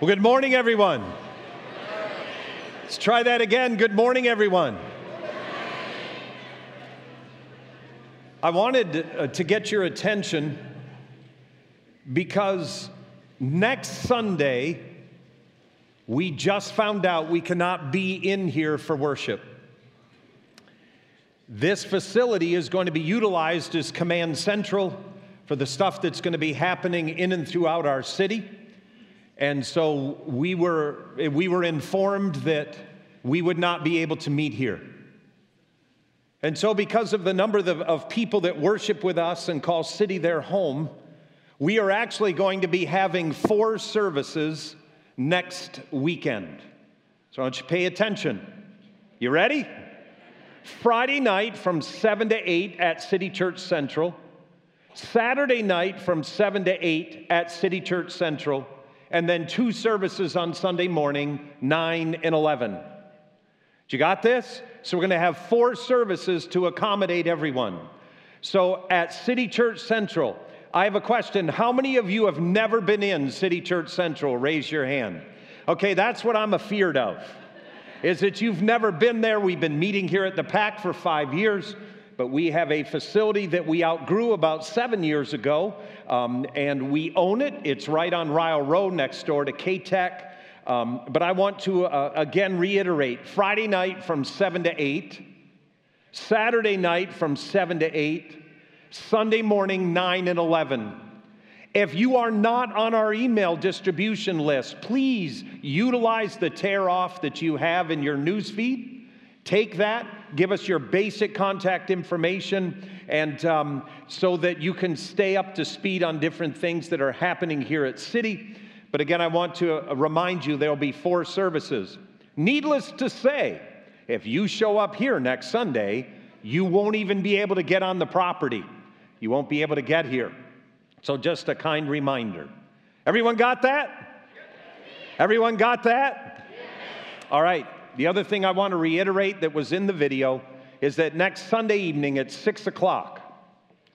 Well, good morning, everyone. Let's try that again. Good morning, everyone. I wanted uh, to get your attention because next Sunday, we just found out we cannot be in here for worship. This facility is going to be utilized as command central for the stuff that's going to be happening in and throughout our city. And so we were, we were informed that we would not be able to meet here. And so, because of the number of, people that worship with us and call City their home, we are actually going to be having four services next weekend. So, I want you to pay attention. You ready? Friday night from 7 to 8 at City Church Central. Saturday night from 7 to 8 at City Church Central and then two services on Sunday morning, 9 and 11. You got this? So we're going to have four services to accommodate everyone. So at City Church Central, I have a question. How many of you have never been in City Church Central? Raise your hand. Okay, that's what I'm afeared of. Is that you've never been there. We've been meeting here at the PAC for five years but we have a facility that we outgrew about seven years ago, um, and we own it. It's right on Ryle Road next door to K-Tech. Um, but I want to uh, again reiterate Friday night from 7 to 8, Saturday night from 7 to 8, Sunday morning 9 and 11. If you are not on our email distribution list, please utilize the tear off that you have in your newsfeed Take that, give us your basic contact information, and um, so that you can stay up to speed on different things that are happening here at City. But again, I want to uh, remind you there will be four services. Needless to say, if you show up here next Sunday, you won't even be able to get on the property. You won't be able to get here. So, just a kind reminder. Everyone got that? Everyone got that? All right. The other thing I want to reiterate that was in the video is that next Sunday evening at 6 o'clock,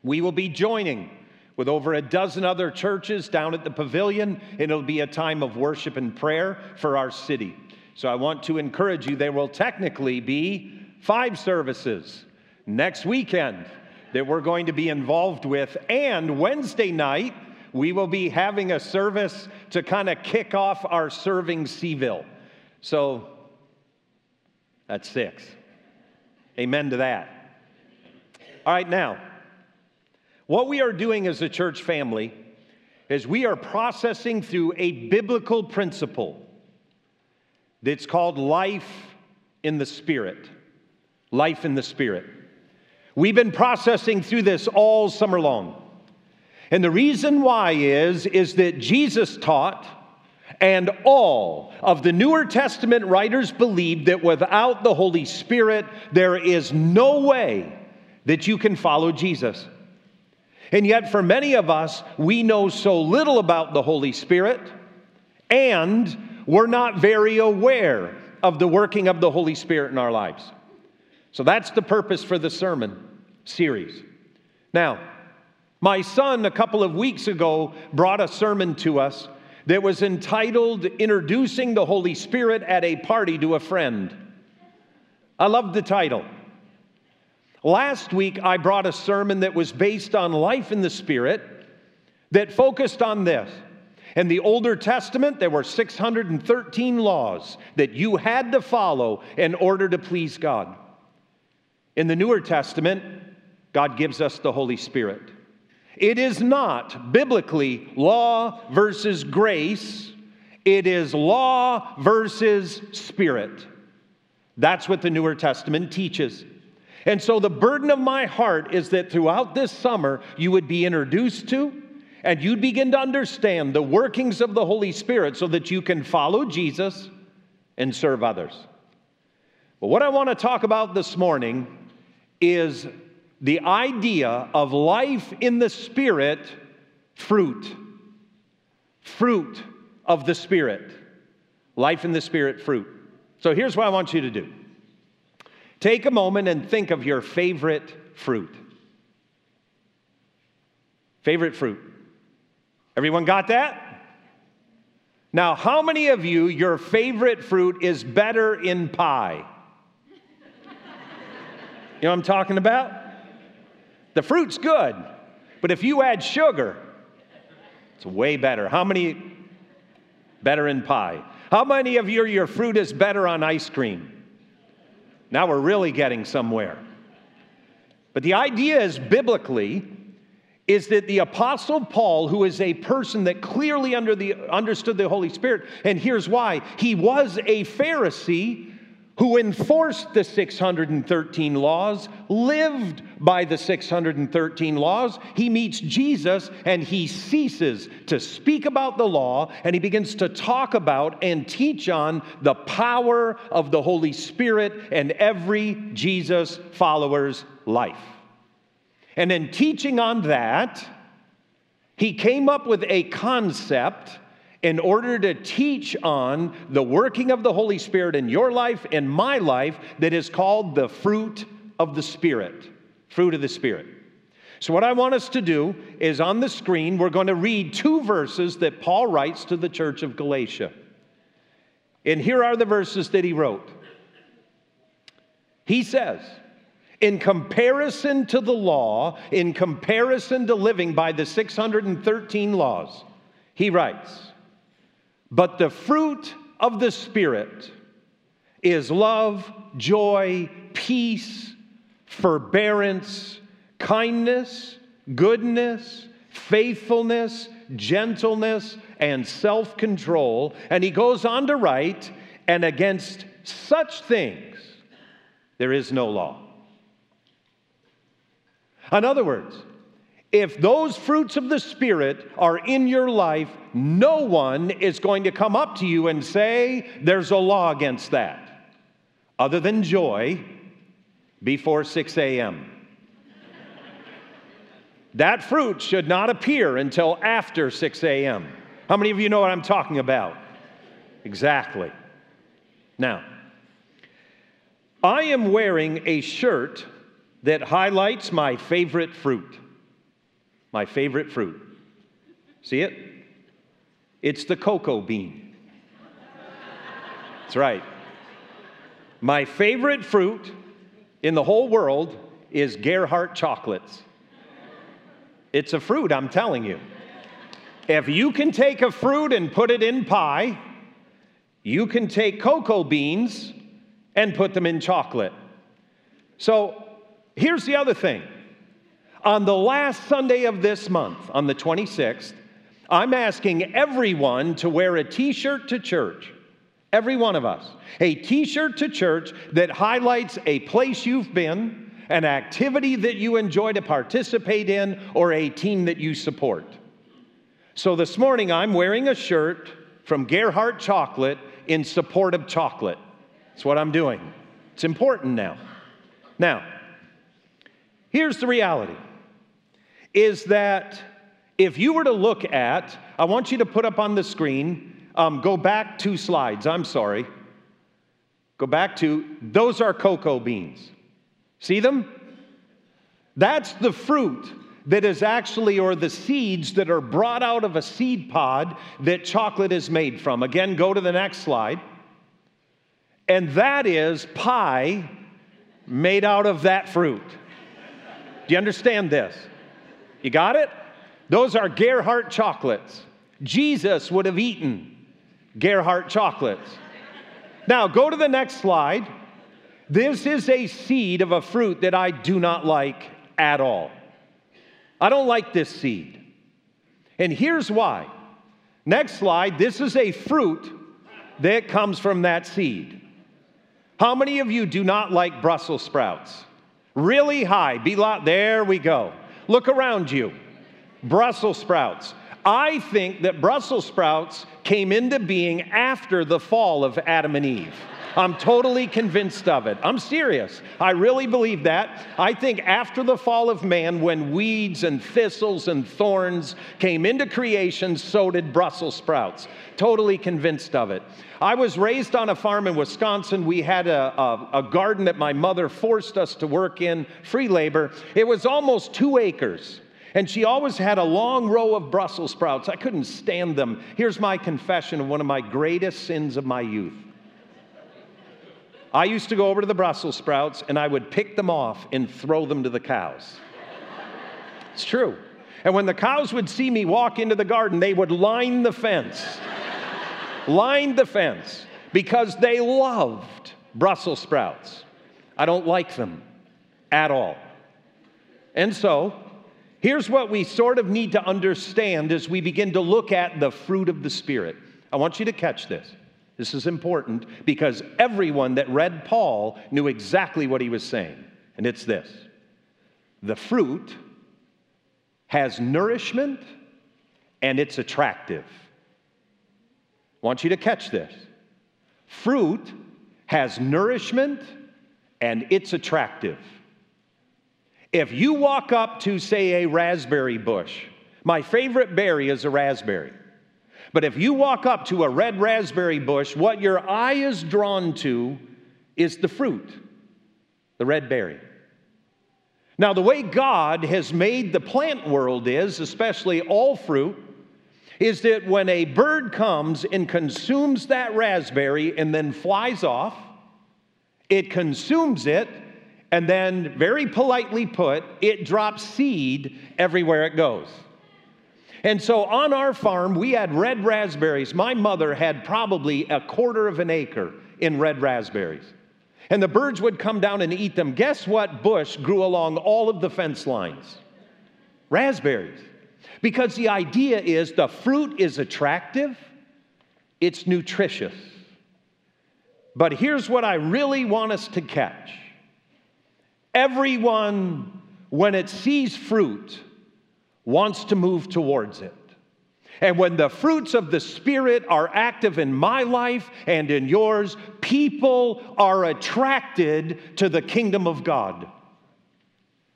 we will be joining with over a dozen other churches down at the pavilion, and it'll be a time of worship and prayer for our city. So I want to encourage you, there will technically be five services next weekend that we're going to be involved with. And Wednesday night, we will be having a service to kind of kick off our serving Seville. So that's six. Amen to that. All right, now, what we are doing as a church family is we are processing through a biblical principle that's called life in the Spirit. Life in the Spirit. We've been processing through this all summer long. And the reason why is, is that Jesus taught and all of the Newer Testament writers believed that without the Holy Spirit, there is no way that you can follow Jesus. And yet, for many of us, we know so little about the Holy Spirit, and we're not very aware of the working of the Holy Spirit in our lives. So that's the purpose for the sermon series. Now, my son, a couple of weeks ago, brought a sermon to us that was entitled Introducing the Holy Spirit at a Party to a Friend. I love the title. Last week, I brought a sermon that was based on life in the Spirit that focused on this. In the Older Testament, there were 613 laws that you had to follow in order to please God. In the Newer Testament, God gives us the Holy Spirit. It is not biblically law versus grace, it is law versus spirit. That's what the Newer Testament teaches. And so, the burden of my heart is that throughout this summer, you would be introduced to and you'd begin to understand the workings of the Holy Spirit so that you can follow Jesus and serve others. But what I want to talk about this morning is the idea of life in the Spirit, fruit. Fruit of the Spirit. Life in the Spirit, fruit. So here's what I want you to do take a moment and think of your favorite fruit. Favorite fruit. Everyone got that? Now, how many of you, your favorite fruit is better in pie? You know what I'm talking about? The fruit's good, but if you add sugar, it's way better. How many better in pie? How many of you, your fruit is better on ice cream? Now we're really getting somewhere. But the idea is biblically is that the apostle Paul, who is a person that clearly under the, understood the Holy Spirit, and here's why he was a Pharisee who enforced the 613 laws, lived by the 613 laws. He meets Jesus and he ceases to speak about the law and he begins to talk about and teach on the power of the Holy Spirit and every Jesus follower's life. And in teaching on that, he came up with a concept in order to teach on the working of the Holy Spirit in your life and my life that is called the fruit of the Spirit. Fruit of the Spirit. So, what I want us to do is on the screen, we're going to read two verses that Paul writes to the church of Galatia. And here are the verses that he wrote. He says, in comparison to the law, in comparison to living by the 613 laws, he writes, But the fruit of the Spirit is love, joy, peace, forbearance, kindness, goodness, faithfulness, gentleness, and self control. And he goes on to write, And against such things there is no law. In other words, if those fruits of the Spirit are in your life, no one is going to come up to you and say, There's a law against that, other than joy before 6 a.m. that fruit should not appear until after 6 a.m. How many of you know what I'm talking about? Exactly. Now, I am wearing a shirt that highlights my favorite fruit. My favorite fruit. See it? It's the cocoa bean. That's right. My favorite fruit in the whole world is Gerhardt chocolates. It's a fruit, I'm telling you. If you can take a fruit and put it in pie, you can take cocoa beans and put them in chocolate. So Here's the other thing. On the last Sunday of this month, on the 26th, I'm asking everyone to wear a t shirt to church. Every one of us. A t shirt to church that highlights a place you've been, an activity that you enjoy to participate in, or a team that you support. So this morning, I'm wearing a shirt from Gerhardt Chocolate in support of chocolate. That's what I'm doing. It's important now. Now, Here's the reality is that if you were to look at, I want you to put up on the screen, um, go back two slides, I'm sorry. Go back to, those are cocoa beans. See them? That's the fruit that is actually, or the seeds that are brought out of a seed pod that chocolate is made from. Again, go to the next slide. And that is pie made out of that fruit. Do you understand this? You got it? Those are Gerhardt chocolates. Jesus would have eaten Gerhardt chocolates. Now, go to the next slide. This is a seed of a fruit that I do not like at all. I don't like this seed. And here's why. Next slide. This is a fruit that comes from that seed. How many of you do not like Brussels sprouts? really high. Be lot. There we go. Look around you. Brussels sprouts. I think that Brussels sprouts came into being after the fall of Adam and Eve. I'm totally convinced of it. I'm serious. I really believe that. I think after the fall of man, when weeds and thistles and thorns came into creation, so did Brussels sprouts. Totally convinced of it. I was raised on a farm in Wisconsin. We had a, a, a garden that my mother forced us to work in, free labor. It was almost two acres. And she always had a long row of Brussels sprouts. I couldn't stand them. Here's my confession of one of my greatest sins of my youth. I used to go over to the Brussels sprouts and I would pick them off and throw them to the cows. It's true. And when the cows would see me walk into the garden, they would line the fence. line the fence because they loved Brussels sprouts. I don't like them at all. And so, here's what we sort of need to understand as we begin to look at the fruit of the Spirit. I want you to catch this. This is important because everyone that read Paul knew exactly what he was saying. And it's this the fruit has nourishment and it's attractive. I want you to catch this. Fruit has nourishment and it's attractive. If you walk up to, say, a raspberry bush, my favorite berry is a raspberry. But if you walk up to a red raspberry bush, what your eye is drawn to is the fruit, the red berry. Now, the way God has made the plant world is, especially all fruit, is that when a bird comes and consumes that raspberry and then flies off, it consumes it, and then, very politely put, it drops seed everywhere it goes. And so on our farm, we had red raspberries. My mother had probably a quarter of an acre in red raspberries. And the birds would come down and eat them. Guess what bush grew along all of the fence lines? Raspberries. Because the idea is the fruit is attractive, it's nutritious. But here's what I really want us to catch everyone, when it sees fruit, wants to move towards it. And when the fruits of the Spirit are active in my life and in yours, people are attracted to the kingdom of God.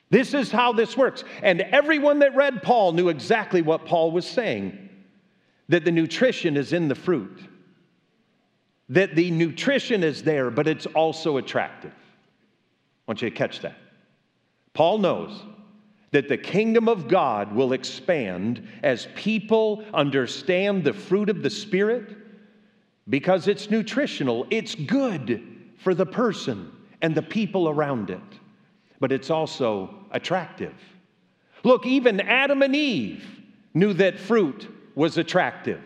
This is how this works. And everyone that read Paul knew exactly what Paul was saying that the nutrition is in the fruit, that the nutrition is there, but it's also attractive. I want you to catch that. Paul knows that the kingdom of God will expand as people understand the fruit of the Spirit because it's nutritional, it's good for the person and the people around it, but it's also attractive. Look, even Adam and Eve knew that fruit was attractive.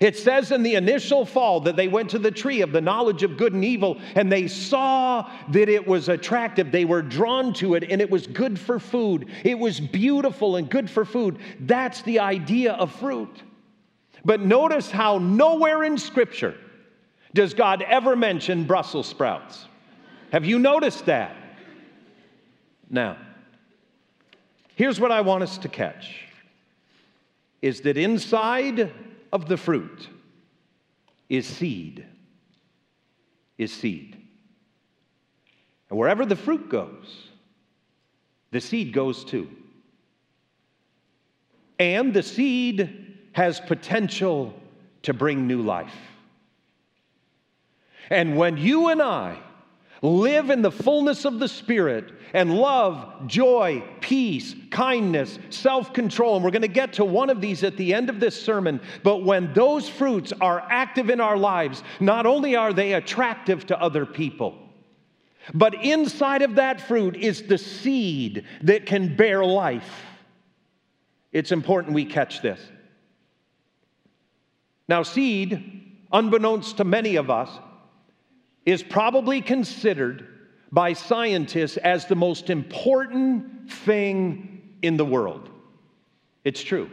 It says in the initial fall that they went to the tree of the knowledge of good and evil and they saw that it was attractive. They were drawn to it and it was good for food. It was beautiful and good for food. That's the idea of fruit. But notice how nowhere in Scripture does God ever mention Brussels sprouts. Have you noticed that? Now, here's what I want us to catch is that inside of the fruit is seed. Is seed. And wherever the fruit goes, the seed goes too. And the seed has potential to bring new life. And when you and I live in the fullness of the Spirit and love, joy, peace, kindness, self control. And we're going to get to one of these at the end of this sermon. But when those fruits are active in our lives, not only are they attractive to other people, but inside of that fruit is the seed that can bear life. It's important we catch this. Now, seed, unbeknownst to many of us, is probably considered by scientists as the most important thing in the world. It's true.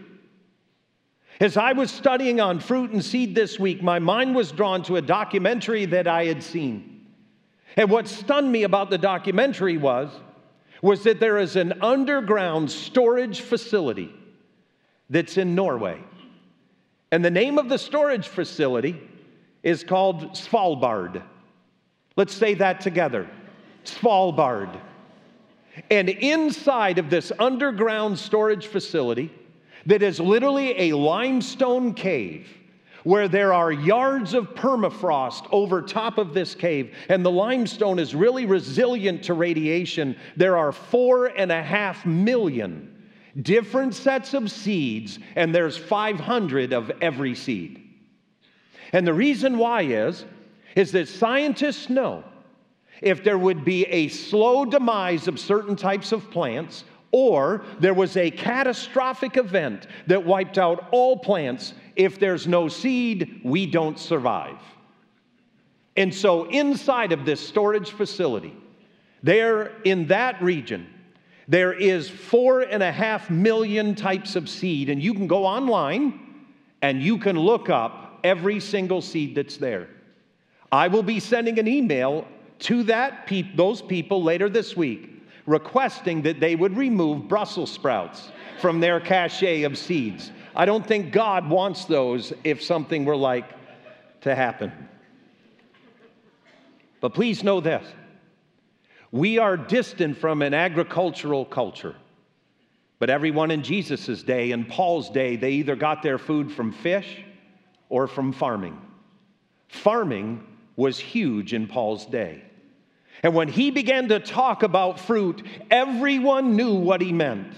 As I was studying on fruit and seed this week, my mind was drawn to a documentary that I had seen. And what stunned me about the documentary was, was that there is an underground storage facility that's in Norway. And the name of the storage facility is called Svalbard. Let's say that together Svalbard. And inside of this underground storage facility, that is literally a limestone cave, where there are yards of permafrost over top of this cave, and the limestone is really resilient to radiation. There are four and a half million different sets of seeds, and there's 500 of every seed. And the reason why is, is that scientists know if there would be a slow demise of certain types of plants, or there was a catastrophic event that wiped out all plants, if there's no seed, we don't survive. And so, inside of this storage facility, there in that region, there is four and a half million types of seed, and you can go online and you can look up every single seed that's there. I will be sending an email to that pe- those people later this week requesting that they would remove Brussels sprouts from their cache of seeds. I don't think God wants those if something were like to happen. But please know this we are distant from an agricultural culture. But everyone in Jesus' day and Paul's day, they either got their food from fish or from farming. Farming was huge in Paul's day. And when he began to talk about fruit, everyone knew what he meant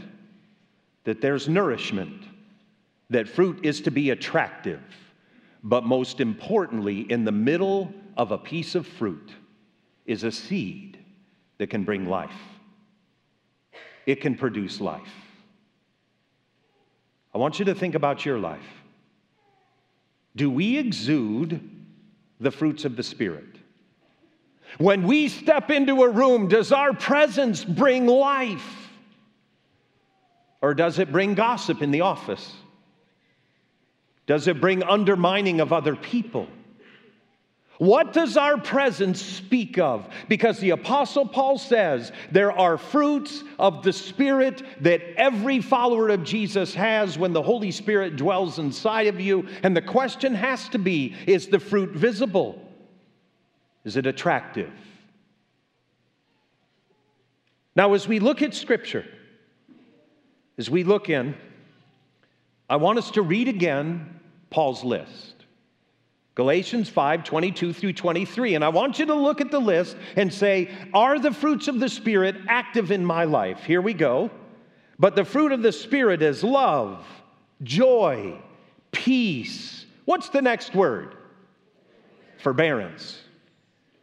that there's nourishment, that fruit is to be attractive, but most importantly, in the middle of a piece of fruit is a seed that can bring life. It can produce life. I want you to think about your life. Do we exude the fruits of the Spirit? When we step into a room, does our presence bring life? Or does it bring gossip in the office? Does it bring undermining of other people? What does our presence speak of? Because the Apostle Paul says there are fruits of the Spirit that every follower of Jesus has when the Holy Spirit dwells inside of you. And the question has to be is the fruit visible? Is it attractive? Now, as we look at Scripture, as we look in, I want us to read again Paul's list. Galatians 5 22 through 23. And I want you to look at the list and say, Are the fruits of the Spirit active in my life? Here we go. But the fruit of the Spirit is love, joy, peace. What's the next word? Forbearance,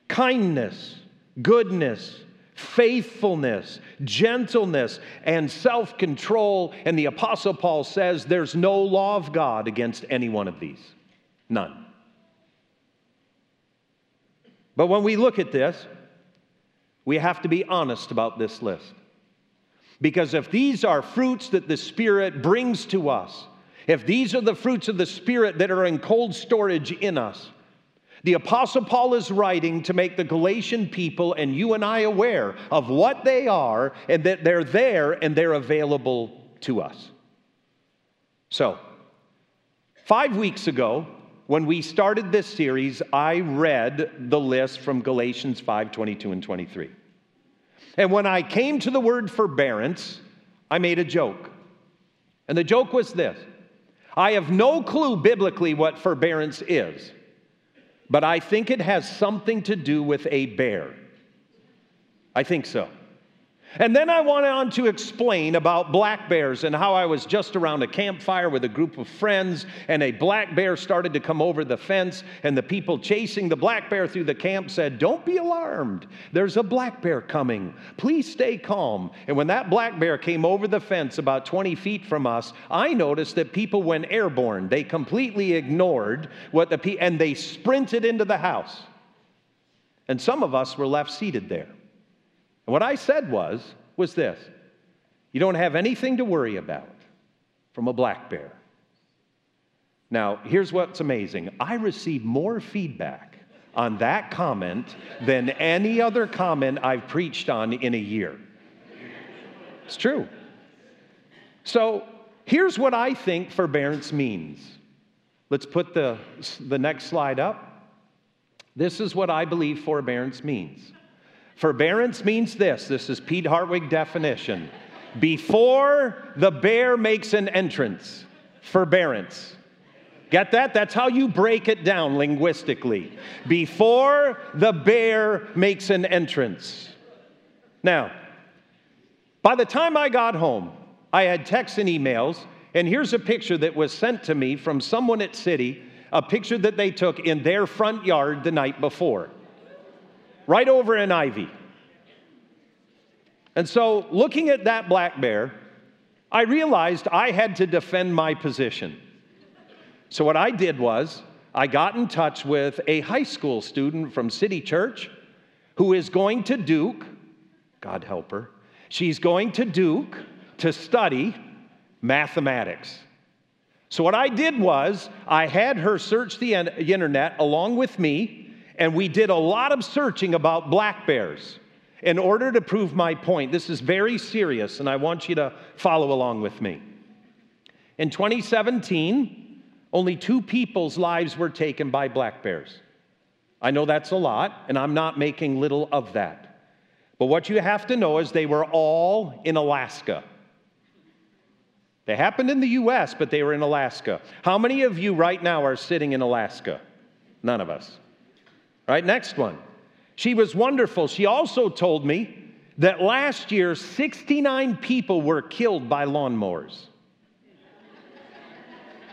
kindness, goodness, faithfulness, gentleness, and self control. And the Apostle Paul says there's no law of God against any one of these. None. But when we look at this, we have to be honest about this list. Because if these are fruits that the Spirit brings to us, if these are the fruits of the Spirit that are in cold storage in us, the Apostle Paul is writing to make the Galatian people and you and I aware of what they are and that they're there and they're available to us. So, five weeks ago, when we started this series, I read the list from Galatians 5 22 and 23. And when I came to the word forbearance, I made a joke. And the joke was this I have no clue biblically what forbearance is, but I think it has something to do with a bear. I think so. And then I went on to explain about black bears and how I was just around a campfire with a group of friends, and a black bear started to come over the fence, and the people chasing the black bear through the camp said, Don't be alarmed. There's a black bear coming. Please stay calm. And when that black bear came over the fence about 20 feet from us, I noticed that people went airborne. They completely ignored what the pe- and they sprinted into the house. And some of us were left seated there. And what I said was, was this you don't have anything to worry about from a black bear. Now, here's what's amazing I received more feedback on that comment than any other comment I've preached on in a year. It's true. So, here's what I think forbearance means. Let's put the, the next slide up. This is what I believe forbearance means. Forbearance means this this is Pete Hartwig definition. Before the bear makes an entrance, forbearance. Get that? That's how you break it down linguistically. Before the bear makes an entrance. Now, by the time I got home, I had texts and emails, and here's a picture that was sent to me from someone at City, a picture that they took in their front yard the night before, right over an Ivy. And so, looking at that black bear, I realized I had to defend my position. So, what I did was, I got in touch with a high school student from City Church who is going to Duke, God help her, she's going to Duke to study mathematics. So, what I did was, I had her search the internet along with me, and we did a lot of searching about black bears in order to prove my point. This is very serious, and I want you to follow along with me. In 2017, only two people's lives were taken by black bears. I know that's a lot, and I'm not making little of that. But what you have to know is they were all in Alaska. They happened in the US, but they were in Alaska. How many of you right now are sitting in Alaska? None of us. Right, next one. She was wonderful. She also told me that last year 69 people were killed by lawnmowers.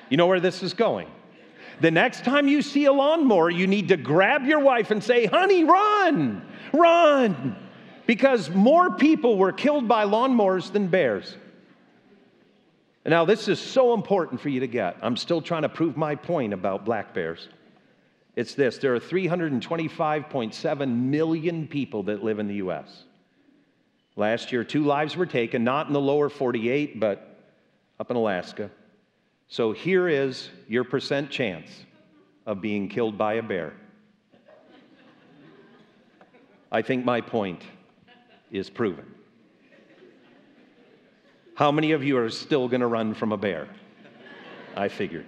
You know where this is going? The next time you see a lawnmower, you need to grab your wife and say, honey, run, run. Because more people were killed by lawnmowers than bears. Now, this is so important for you to get. I'm still trying to prove my point about black bears. It's this there are 325.7 million people that live in the U.S. Last year, two lives were taken, not in the lower 48, but up in Alaska. So here is your percent chance of being killed by a bear. I think my point is proven. How many of you are still going to run from a bear? I figured.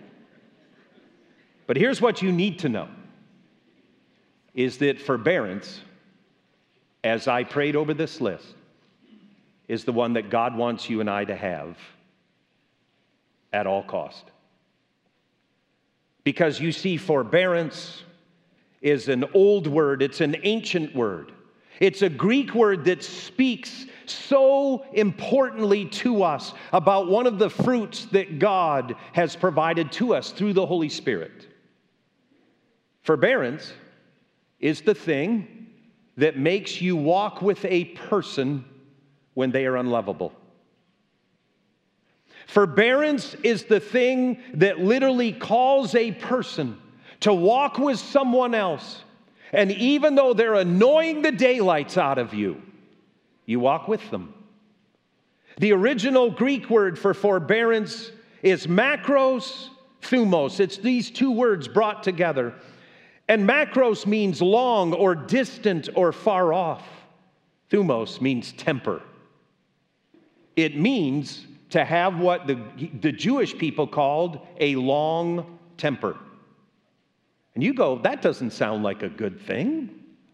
But here's what you need to know is that forbearance, as I prayed over this list, is the one that God wants you and I to have at all cost. Because you see, forbearance is an old word, it's an ancient word. It's a Greek word that speaks so importantly to us about one of the fruits that God has provided to us through the Holy Spirit. Forbearance is the thing that makes you walk with a person when they are unlovable. Forbearance is the thing that literally calls a person to walk with someone else. And even though they're annoying the daylights out of you, you walk with them. The original Greek word for forbearance is makros thumos. It's these two words brought together. And makros means long or distant or far off. Thumos means temper. It means to have what the, the Jewish people called a long temper. And you go, that doesn't sound like a good thing,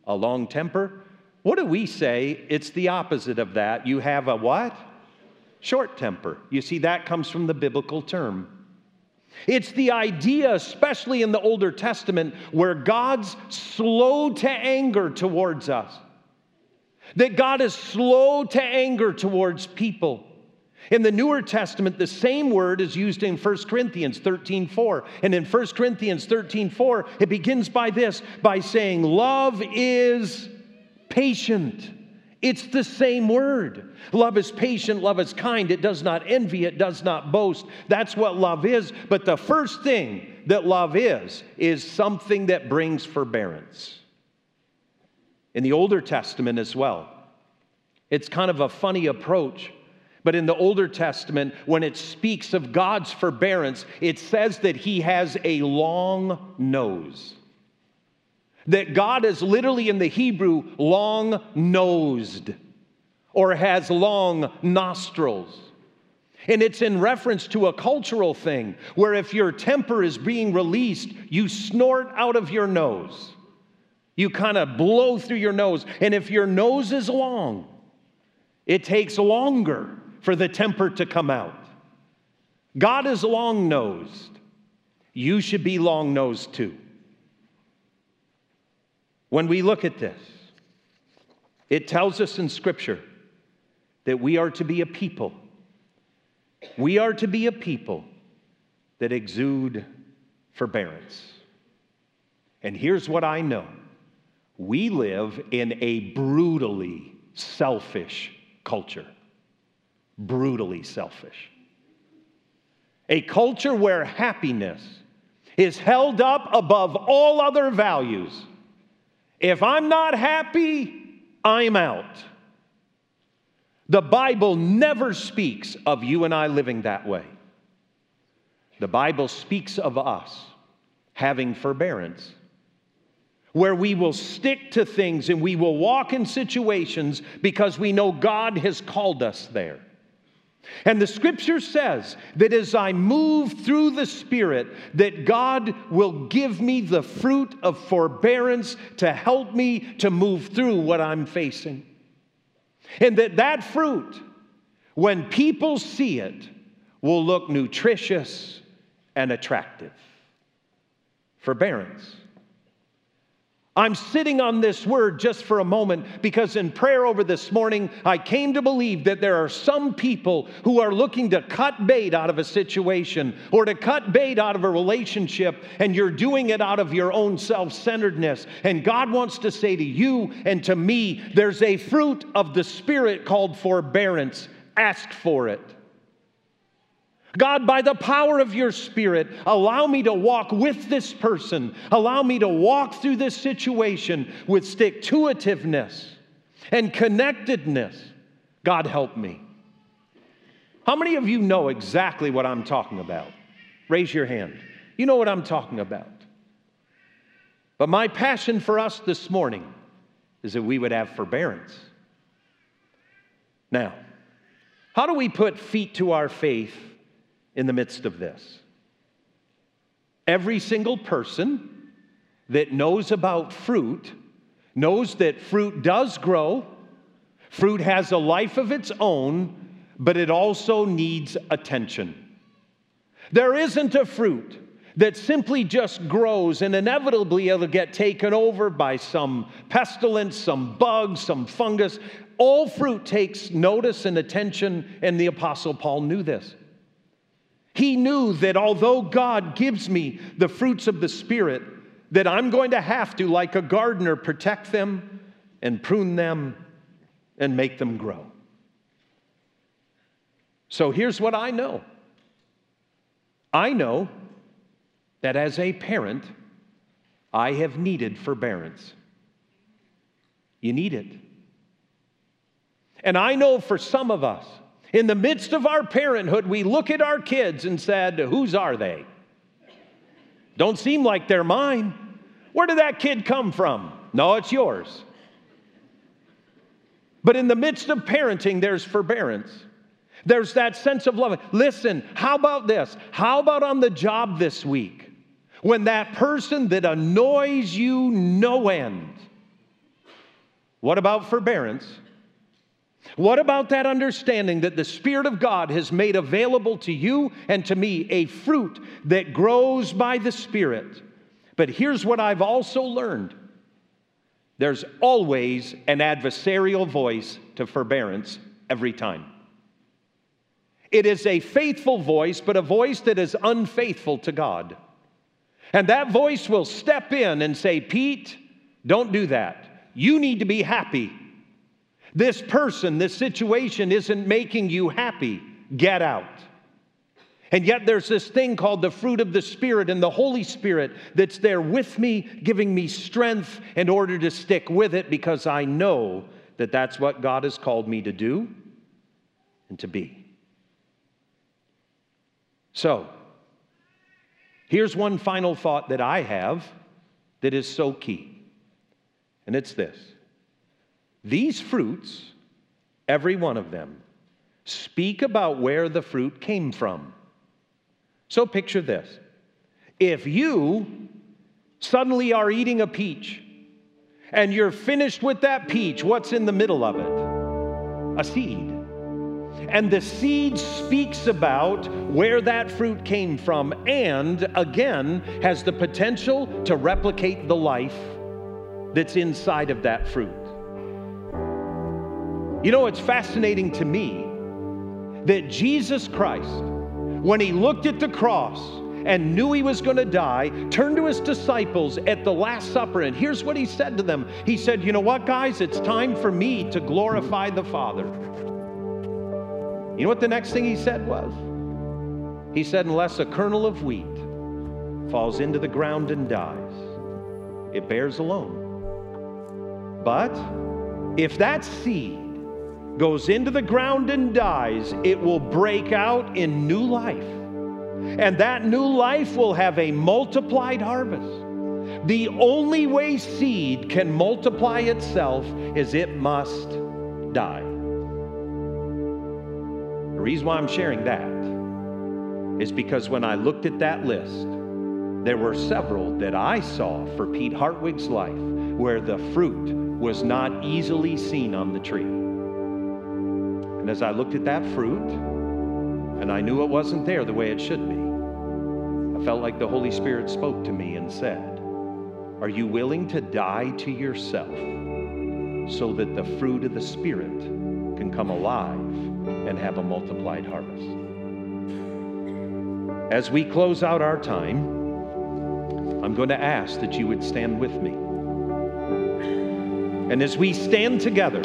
a long temper. What do we say? It's the opposite of that. You have a what? Short temper. You see, that comes from the biblical term. It's the idea, especially in the Older Testament, where God's slow to anger towards us. That God is slow to anger towards people. In the Newer Testament, the same word is used in 1 Corinthians 13 4. And in 1 Corinthians 13 4, it begins by this by saying, Love is patient. It's the same word. Love is patient, love is kind. It does not envy, it does not boast. That's what love is. But the first thing that love is, is something that brings forbearance. In the Older Testament as well, it's kind of a funny approach. But in the Older Testament, when it speaks of God's forbearance, it says that He has a long nose. That God is literally in the Hebrew long nosed or has long nostrils. And it's in reference to a cultural thing where if your temper is being released, you snort out of your nose. You kind of blow through your nose. And if your nose is long, it takes longer for the temper to come out. God is long nosed. You should be long nosed too. When we look at this, it tells us in Scripture that we are to be a people We are to be a people that exude forbearance. And here's what I know we live in a brutally selfish culture. Brutally selfish. A culture where happiness is held up above all other values. If I'm not happy, I'm out. The Bible never speaks of you and I living that way. The Bible speaks of us having forbearance, where we will stick to things and we will walk in situations because we know God has called us there. And the scripture says that as I move through the Spirit, that God will give me the fruit of forbearance to help me to move through what I'm facing. And that that fruit, when people see it, will look nutritious and attractive. Forbearance. I'm sitting on this word just for a moment because in prayer over this morning, I came to believe that there are some people who are looking to cut bait out of a situation or to cut bait out of a relationship, and you're doing it out of your own self centeredness. And God wants to say to you and to me, there's a fruit of the Spirit called forbearance. Ask for it. God, by the power of your Spirit, allow me to walk with this person. Allow me to walk through this situation with stick to and connectedness. God, help me. How many of you know exactly what I'm talking about? Raise your hand. You know what I'm talking about. But my passion for us this morning is that we would have forbearance. Now, how do we put feet to our faith in the midst of this. Every single person that knows about fruit knows that fruit does grow, fruit has a life of its own, but it also needs attention. There isn't a fruit that simply just grows and inevitably it'll get taken over by some pestilence, some bug, some fungus. All fruit takes notice and attention, and the Apostle Paul knew this. He knew that although God gives me the fruits of the Spirit, that I'm going to have to, like a gardener, protect them and prune them and make them grow. So here's what I know I know that as a parent, I have needed forbearance. You need it. And I know for some of us, in the midst of our parenthood, we look at our kids and said, Whose are they? Don't seem like they're mine. Where did that kid come from? No, it's yours. But in the midst of parenting, there's forbearance. There's that sense of love. Listen, how about this? How about on the job this week? When that person that annoys you no end. What about forbearance? What about that understanding that the Spirit of God has made available to you and to me a fruit that grows by the Spirit? But here's what I've also learned there's always an adversarial voice to forbearance every time. It is a faithful voice, but a voice that is unfaithful to God. And that voice will step in and say, Pete, don't do that. You need to be happy. This person, this situation isn't making you happy. Get out. And yet there's this thing called the fruit of the Spirit and the Holy Spirit that's there with me, giving me strength in order to stick with it because I know that that's what God has called me to do and to be. So, here's one final thought that I have that is so key, and it's this these fruits, every one of them, speak about where the fruit came from. So picture this if you suddenly are eating a peach and you're finished with that peach, what's in the middle of it? A seed. And the seed speaks about where that fruit came from and, again, has the potential to replicate the life that's inside of that fruit. You know, it's fascinating to me that Jesus Christ, when he looked at the cross and knew he was going to die, turned to his disciples at the Last Supper, and here's what he said to them He said, You know what, guys? It's time for me to glorify the Father. You know what the next thing he said was? He said, Unless a kernel of wheat falls into the ground and dies, it bears alone. But if that seed goes into the ground and dies, it will break out in new life. And that new life will have a multiplied harvest. The only way seed can multiply itself is it must die. The reason why I'm sharing that is because when I looked at that list, there were several that I saw for Pete Hartwig's life where the fruit was not easily seen on the tree. And as I looked at that fruit, and I knew it wasn't there the way it should be, I felt like the Holy Spirit spoke to me and said, Are you willing to die to yourself so that the fruit of the Spirit can come alive and have a multiplied harvest? As we close out our time, I'm going to ask that you would stand with me. And as we stand together,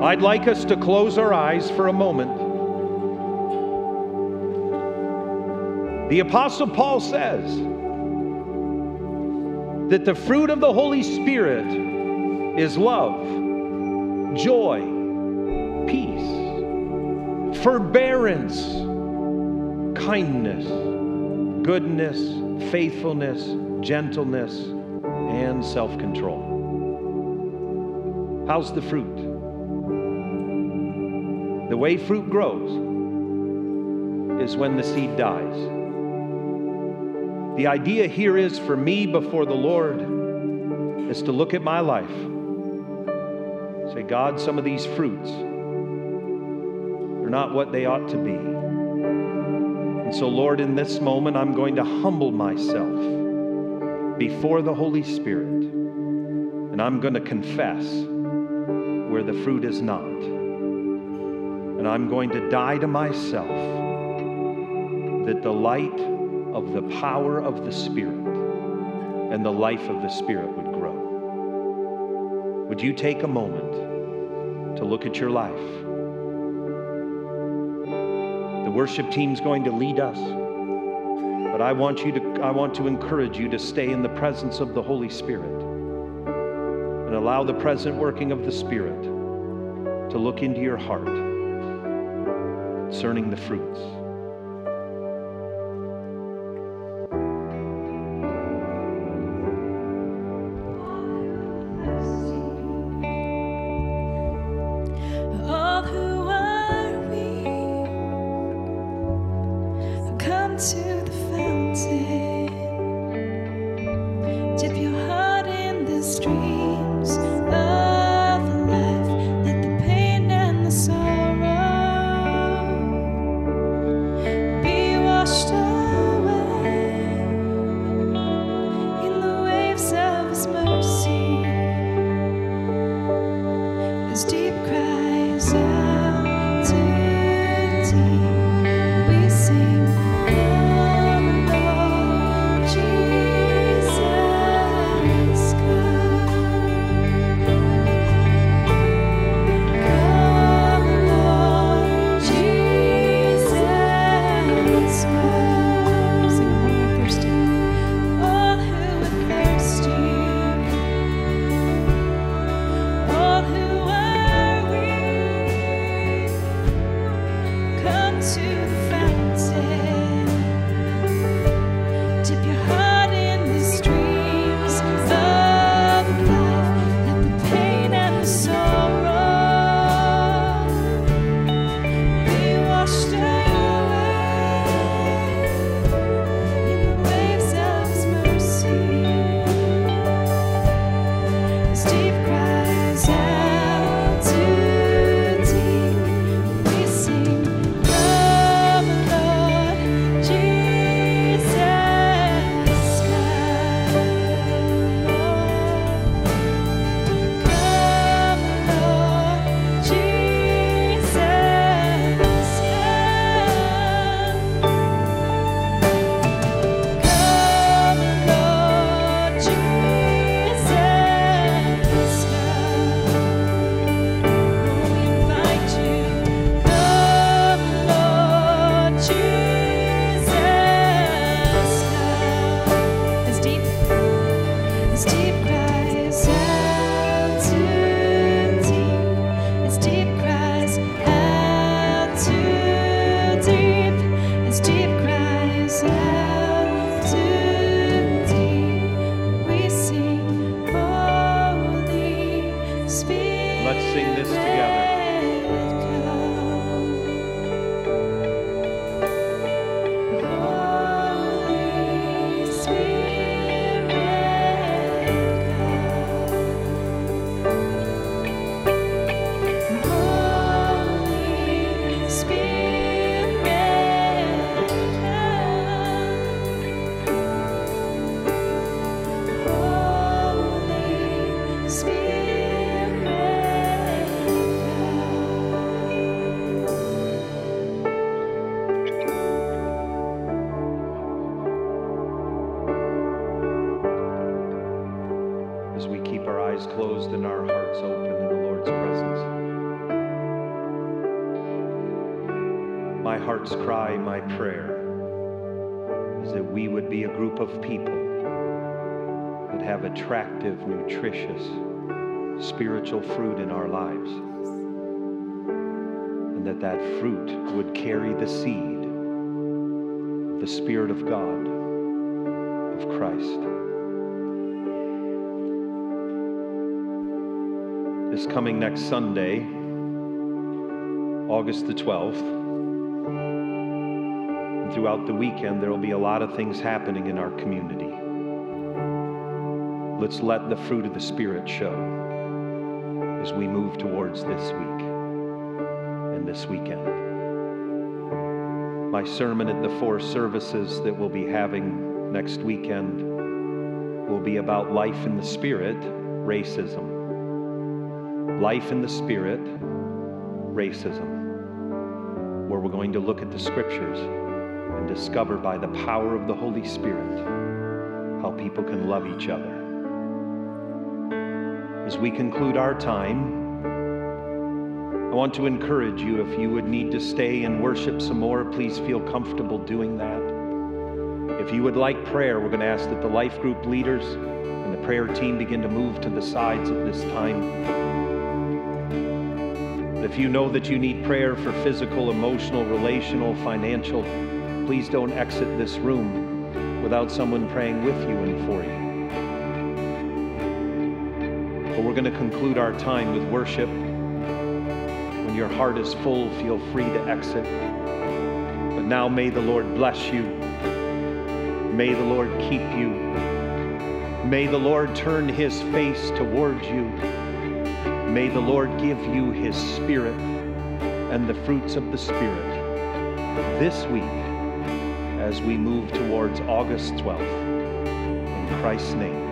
I'd like us to close our eyes for a moment. The Apostle Paul says that the fruit of the Holy Spirit is love, joy, peace, forbearance, kindness, goodness, faithfulness, gentleness, and self control. How's the fruit? The way fruit grows is when the seed dies. The idea here is for me before the Lord is to look at my life. Say, God, some of these fruits are not what they ought to be. And so, Lord, in this moment, I'm going to humble myself before the Holy Spirit. And I'm going to confess where the fruit is not. I'm going to die to myself that the light of the power of the Spirit and the life of the Spirit would grow. Would you take a moment to look at your life? The worship team's going to lead us. But I want you to I want to encourage you to stay in the presence of the Holy Spirit and allow the present working of the Spirit to look into your heart concerning the fruits. to the fountain. Of people that have attractive, nutritious, spiritual fruit in our lives. And that that fruit would carry the seed the Spirit of God, of Christ. This coming next Sunday, August the 12th, throughout the weekend, there will be a lot of things happening in our community. Let's let the fruit of the Spirit show as we move towards this week and this weekend. My sermon at the four services that we'll be having next weekend will be about life in the Spirit, racism. Life in the Spirit, racism, where we're going to look at the scriptures discover by the power of the Holy Spirit how people can love each other. As we conclude our time, I want to encourage you if you would need to stay and worship some more, please feel comfortable doing that. If you would like prayer, we're going to ask that the life group leaders and the prayer team begin to move to the sides at this time. If you know that you need prayer for physical, emotional, relational, financial, please don't exit this room without someone praying with you and for you. But we're going to conclude our time with worship. When your heart is full, feel free to exit. But now may the Lord bless you. May the Lord keep you. May the Lord turn his face towards you. May the Lord give you his spirit and the fruits of the Spirit this week as we move towards August 12th. In Christ's name.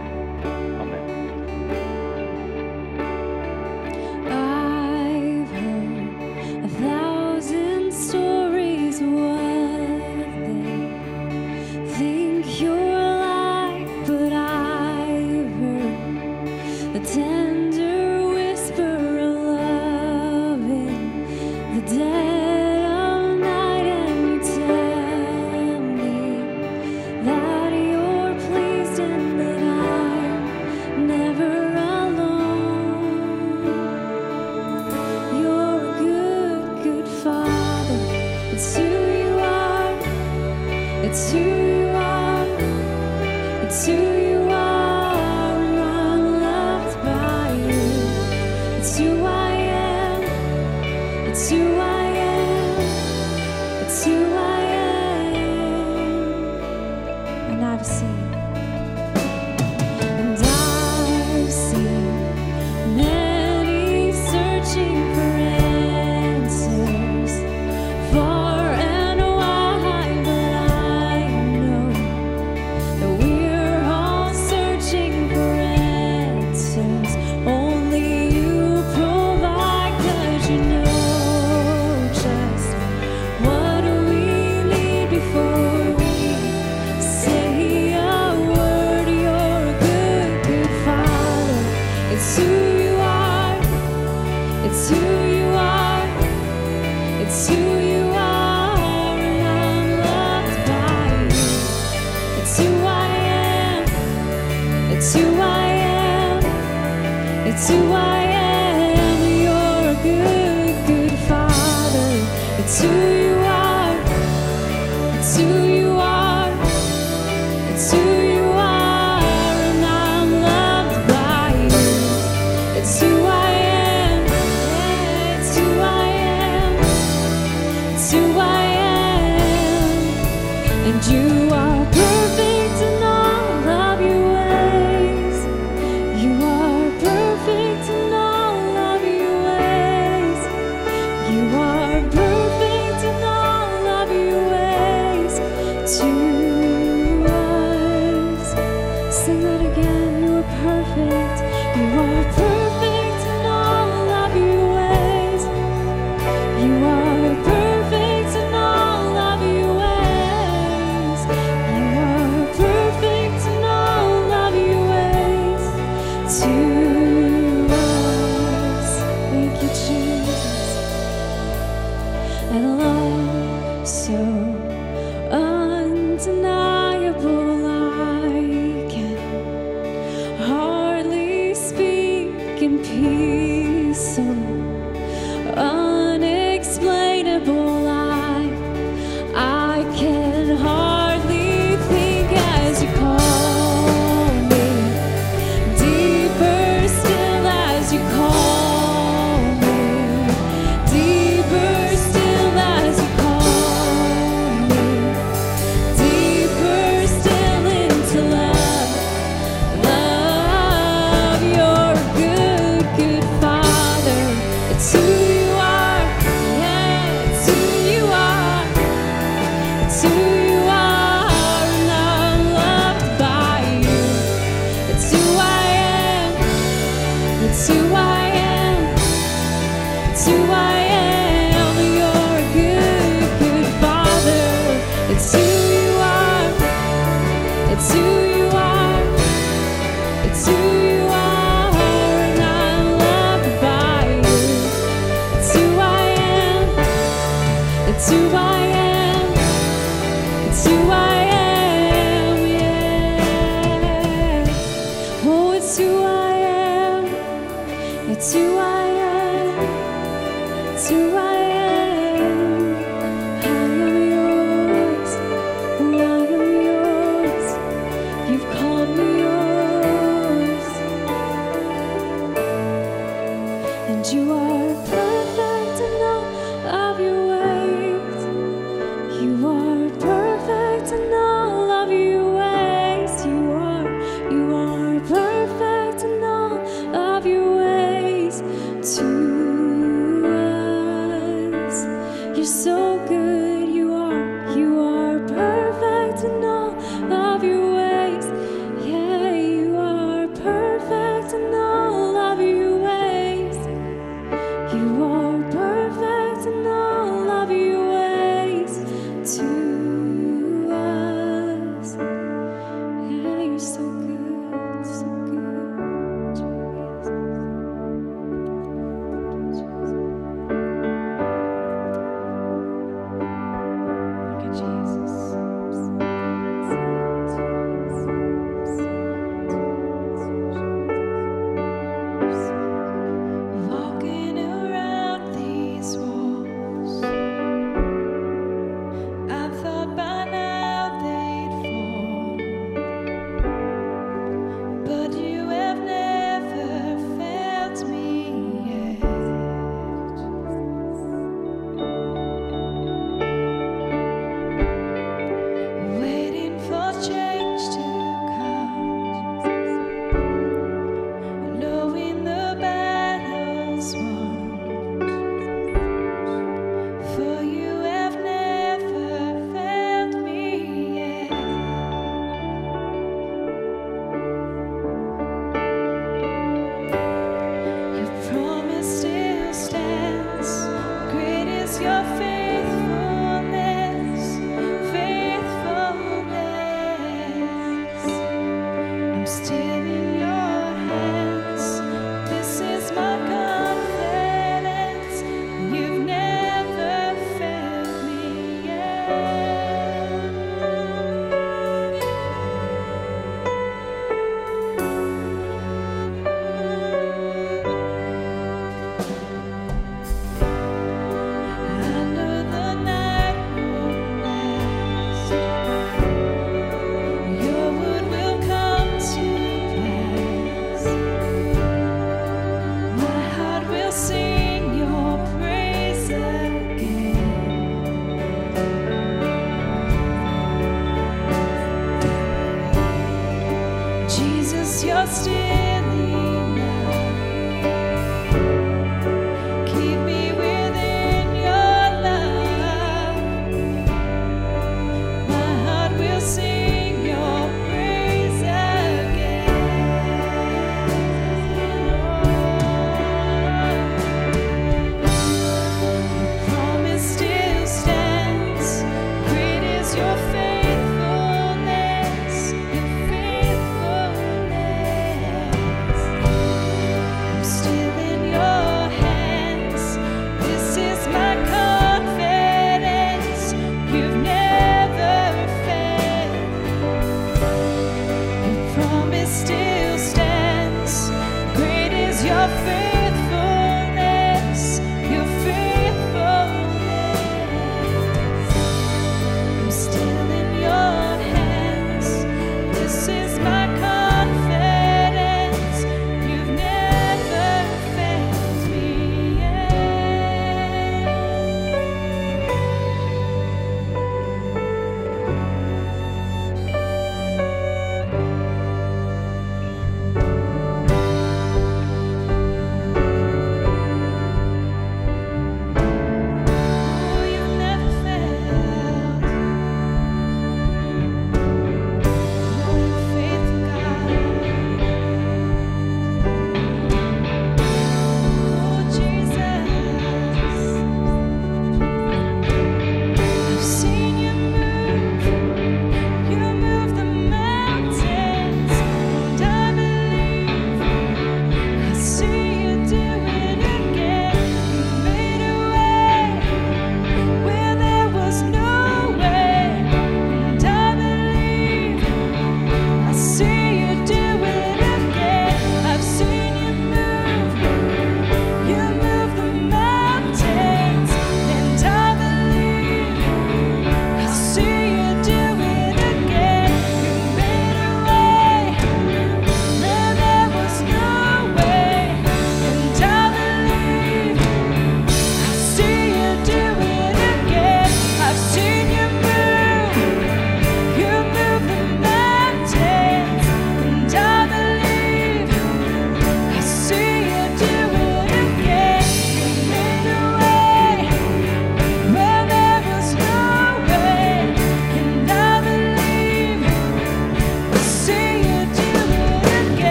You